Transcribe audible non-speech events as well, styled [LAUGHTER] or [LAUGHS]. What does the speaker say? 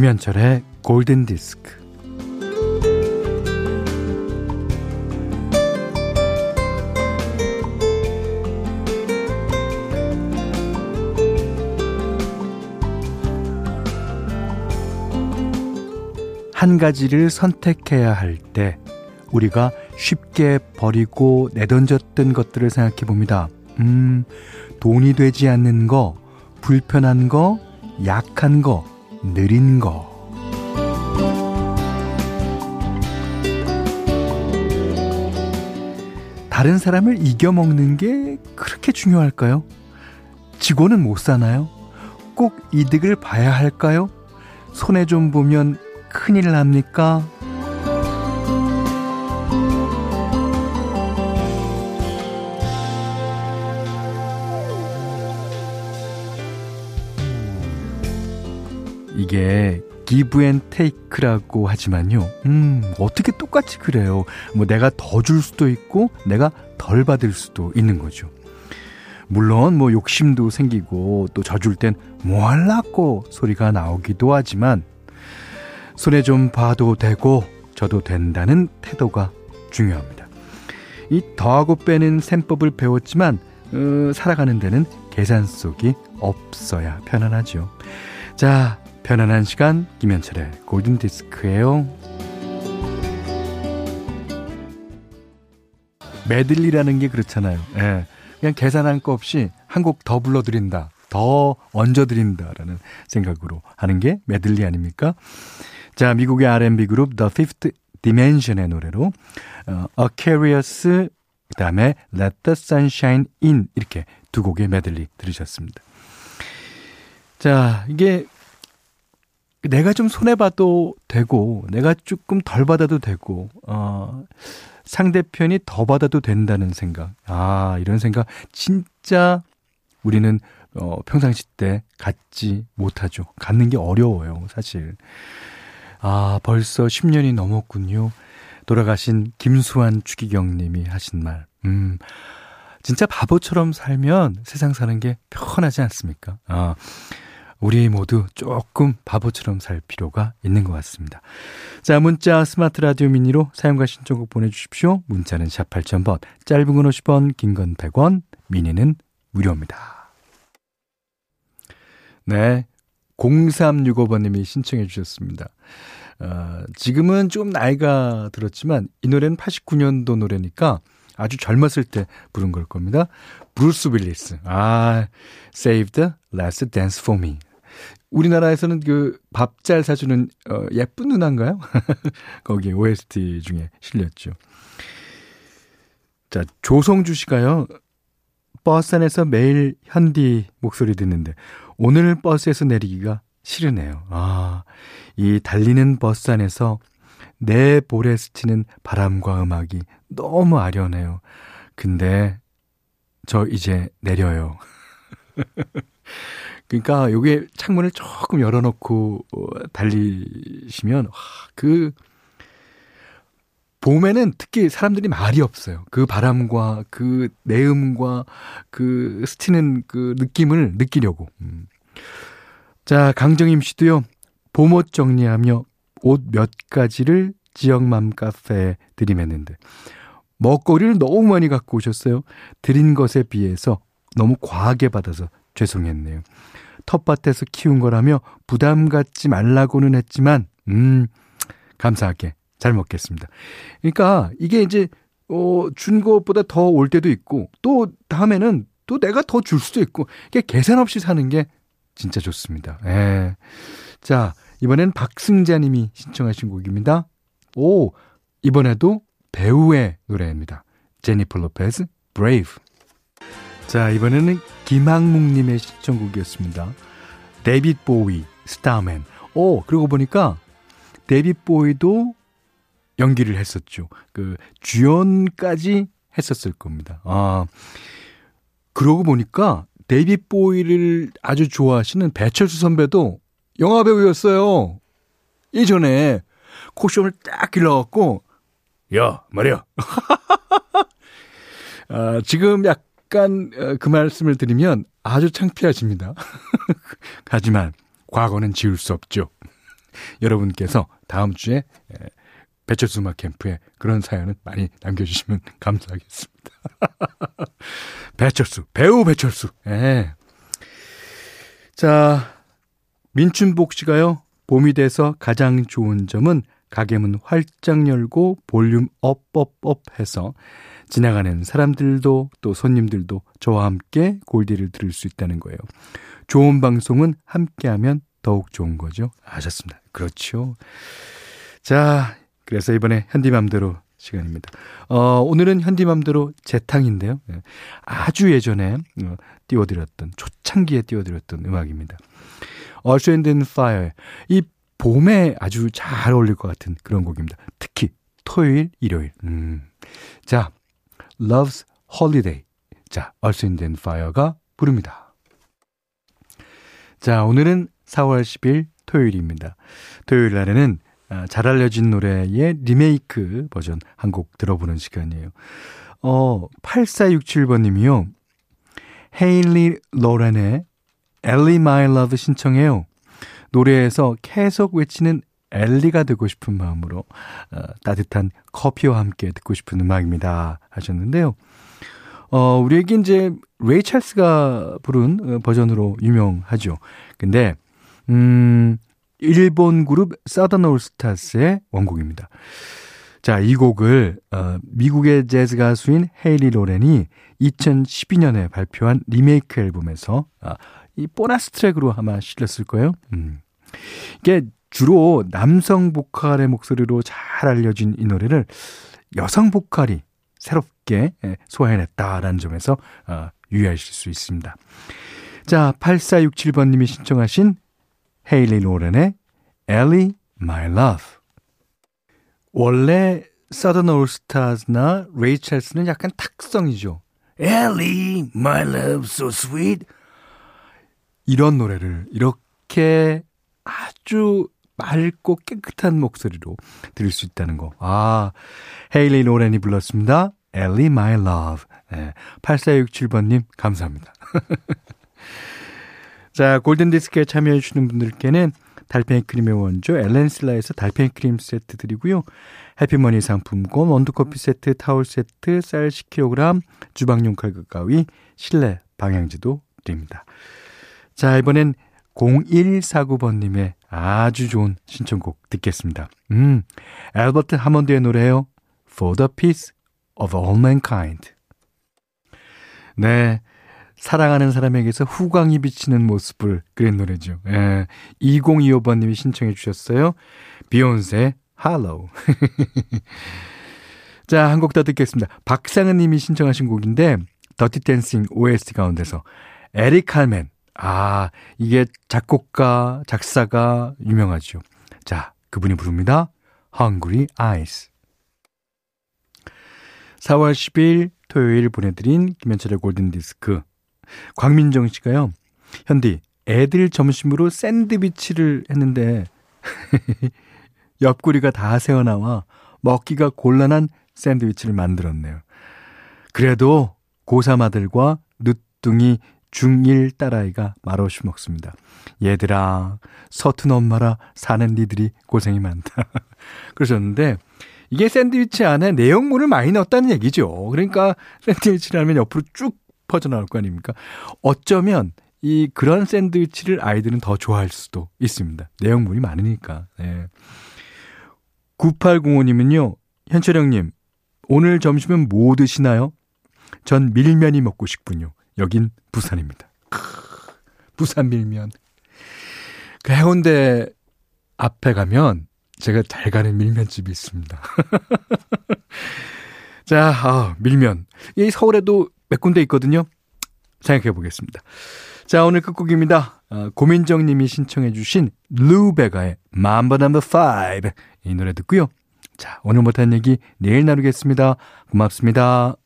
김현철의 골든 디스크. 한 가지를 선택해야 할 때 우리가 쉽게 버리고 내던졌던 것들을 생각해 봅니다. 음, 돈이 되지 않는 거, 불편한 거, 약한 거, 느린 거. 다른 사람을 이겨먹는 게 그렇게 중요할까요? 지고는 못 사나요? 꼭 이득을 봐야 할까요? 손해 좀 보면 큰일 납니까? 이게 give and take라고 하지만요. 음, 어떻게 똑같이 그래요. 뭐 내가 더 줄 수도 있고 내가 덜 받을 수도 있는 거죠. 물론 뭐 욕심도 생기고 또 져줄 땐 뭐 할라고 소리가 나오기도 하지만 손해 좀 봐도 되고 져도 된다는 태도가 중요합니다. 이 더하고 빼는 셈법을 배웠지만 어, 살아가는 데는 계산 속이 없어야 편안하죠. 자, 편안한 시간 김현철의 골든 디스크예요. 메들리라는 게 그렇잖아요. 예. 그냥 계산할 거 없이 한 곡 더 불러드린다. 더 얹어드린다라는 생각으로 하는 게 메들리 아닙니까? 자, 미국의 R&B 그룹 The Fifth Dimension의 노래로 어, A Curious 그다음에 Let the Sunshine In 이렇게 두 곡의 메들리 들으셨습니다. 자, 이게 내가 좀 손해봐도 되고, 내가 조금 덜 받아도 되고, 어, 상대편이 더 받아도 된다는 생각. 아, 이런 생각 진짜 우리는 어, 평상시 때 갖지 못하죠. 갖는 게 어려워요, 사실. 아, 벌써 10년이 넘었군요. 돌아가신 김수환 추기경 님이 하신 말. 음, 진짜 바보처럼 살면 세상 사는 게 편하지 않습니까? 아, 우리 모두 조금 바보처럼 살 필요가 있는 것 같습니다. 자, 문자 스마트 라디오 미니로 사용과 신청곡 보내주십시오. 문자는 샵 8000번, 짧은 건 50원, 긴 건 100원, 미니는 무료입니다. 네. 0365번님이 신청해 주셨습니다. 어, 지금은 좀 나이가 들었지만 이 노래는 89년도 노래니까 아주 젊었을 때 부른 걸 겁니다. 브루스 윌리스. 아, Save the Last Dance for Me. 우리나라에서는 그 밥 잘 사주는 어, 예쁜 누나인가요? [LAUGHS] 거기 OST 중에 실렸죠. 자, 조성주 씨가요. 버스 안에서 매일 현디 목소리 듣는데 오늘 버스에서 내리기가 싫으네요. 아, 이 달리는 버스 안에서 내 볼에 스치는 바람과 음악이 너무 아련해요. 근데 저 이제 내려요. [LAUGHS] 그러니까 요게 창문을 조금 열어놓고 어, 달리시면 그 봄에는 특히 사람들이 말이 없어요. 그 바람과 그 내음과 그 스치는 그 느낌을 느끼려고. 음. 자, 강정임 씨도요. 봄옷 정리하며 옷 몇 가지를 지역 맘 카페에 들이맸는데 먹거리를 너무 많이 갖고 오셨어요. 드린 것에 비해서 너무 과하게 받아서 죄송했네요. 텃밭에서 키운 거라며 부담 갖지 말라고는 했지만 음 감사하게 잘 먹겠습니다. 그러니까 이게 이제 어, 준 것보다 더 올 때도 있고 또 다음에는 또 내가 더 줄 수도 있고 이게 계산 없이 사는 게 진짜 좋습니다. 예. 자, 이번엔 박승자 님이 신청하신 곡입니다. 오, 이번에도 배우의 노래입니다. 제니퍼 로페즈, Brave. 자, 이번에는 김학묵 님의 신청곡이었습니다. 데이빗 보위, Starman. 오, 그러고 보니까 데이빗 보위도 연기를 했었죠. 그 주연까지 했었을 겁니다. 아. 그러고 보니까 데이빗 보위를 아주 좋아하시는 배철수 선배도 영화 배우였어요. 예전에 콧수염을 딱 길러갖고 야 말이야. [LAUGHS] 아, 지금 약간 어, 그 말씀을 드리면 아주 창피하십니다. [LAUGHS] 하지만 과거는 지울 수 없죠. [LAUGHS] 여러분께서 다음 주에 배철수 음악 캠프에 그런 사연은 많이 남겨주시면 [LAUGHS] 감사하겠습니다. 배철수, 배우 배철수. 예. 자, 민춘복 씨가요, 봄이 돼서 가장 좋은 점은 가게 문 활짝 열고 볼륨 업업업 해서 지나가는 사람들도 또 손님들도 저와 함께 골디를 들을 수 있다는 거예요. 좋은 방송은 함께하면 더욱 좋은 거죠. 아셨습니다. 그렇죠. 자, 그래서 이번에 현디맘대로 시간입니다. 어, 오늘은 현디맘대로 재탕인데요. 예. 아주 예전에 어, 띄워드렸던, 초창기에 띄워드렸던 음악입니다. Earth and Fire. 이 봄에 아주 잘 어울릴 것 같은 그런 곡입니다. 특히 토요일, 일요일. 음. 자, Love's Holiday. 자, Earth and Fire가 부릅니다. 자, 오늘은 4월 10일 토요일입니다. 토요일 날에는 아, 잘 알려진 노래의 리메이크 버전 한 곡 들어보는 시간이에요. 어, 8467번님이요. 헤일리 로렌의 Ellie My Love 신청해요. 노래에서 계속 외치는 엘리가 되고 싶은 마음으로 어, 따뜻한 커피와 함께 듣고 싶은 음악입니다 하셨는데요. 어, 우리에게 이제 레이 찰스가 부른 어, 버전으로 유명하죠. 근데 음 일본 그룹 Southern All Stars의 원곡입니다. 자, 이 곡을 어, 미국의 재즈 가수인 헤일리 로렌이 2012년에 발표한 리메이크 앨범에서 아, 이 보너스 트랙으로 아마 실렸을 거예요. 음. 이게 주로 남성 보컬의 목소리로 잘 알려진 이 노래를 여성 보컬이 새롭게 예, 소화해냈다라는 점에서 어, 유의하실 수 있습니다. 자, 8467번님이 신청하신 헤일리 로렌의 Ellie, My Love. 원래 서던 올스타즈나 레이첼스는 약간 탁성이죠. Ellie, My Love, So Sweet. 이런 노래를 이렇게 아주 맑고 깨끗한 목소리로 들을 수 있다는 거. 아, 헤일리 로렌이 불렀습니다. Ellie, My Love. 네, 8467번님, 감사합니다. [LAUGHS] 자, 골든디스크에 참여해주시는 분들께는 달팽이 크림의 원조 엘렌슬라에서 달팽이 크림 세트 드리고요. 해피머니 상품권, 원두커피 세트, 타월 세트, 쌀 10kg, 주방용 칼국 가위, 실내 방향지도 드립니다. 자, 이번엔 0149번님의 아주 좋은 신청곡 듣겠습니다. 음, 앨버트 하몬드의 노래요. For the Peace of All Mankind. 네. 사랑하는 사람에게서 후광이 비치는 모습을 그린 노래죠. 예. 2025번님이 신청해 주셨어요. 비욘세, 할로우. [LAUGHS] 자, 한 곡 더 듣겠습니다. 박상은 님이 신청하신 곡인데, 더티 댄싱 OST 가운데서 에릭 칼맨. 아, 이게 작곡가, 작사가 유명하죠. 자, 그분이 부릅니다. Hungry Eyes. 4월 10일 토요일 보내드린 김현철의 골든디스크. 광민정 씨가요. 현디, 애들 점심으로 샌드위치를 했는데 [LAUGHS] 옆구리가 다 새어나와 먹기가 곤란한 샌드위치를 만들었네요. 그래도 고3 아들과 늦둥이 중1 딸아이가 말없이 먹습니다. 얘들아, 서툰 엄마라 사는 니들이 고생이 많다. [LAUGHS] 그러셨는데, 이게 샌드위치 안에 내용물을 많이 넣었다는 얘기죠. 그러니까 샌드위치를 하면 옆으로 쭉 퍼져나올 거 아닙니까? 어쩌면 이 그런 샌드위치를 아이들은 더 좋아할 수도 있습니다. 내용물이 많으니까. 네. 9805님은요, 현철 형님, 오늘 점심은 뭐 드시나요? 전 밀면이 먹고 싶군요. 여긴 부산입니다. 부산 밀면. 그 해운대 앞에 가면 제가 잘 가는 밀면집이 있습니다. [LAUGHS] 자, 아, 밀면. 이 서울에도 몇 군데 있거든요. 생각해 보겠습니다. 자, 오늘 끝곡입니다. 어, 고민정 님이 신청해 주신 루베가의 Mambo No. 5. 이 노래 듣고요. 자, 오늘 못한 얘기 내일 나누겠습니다. 고맙습니다.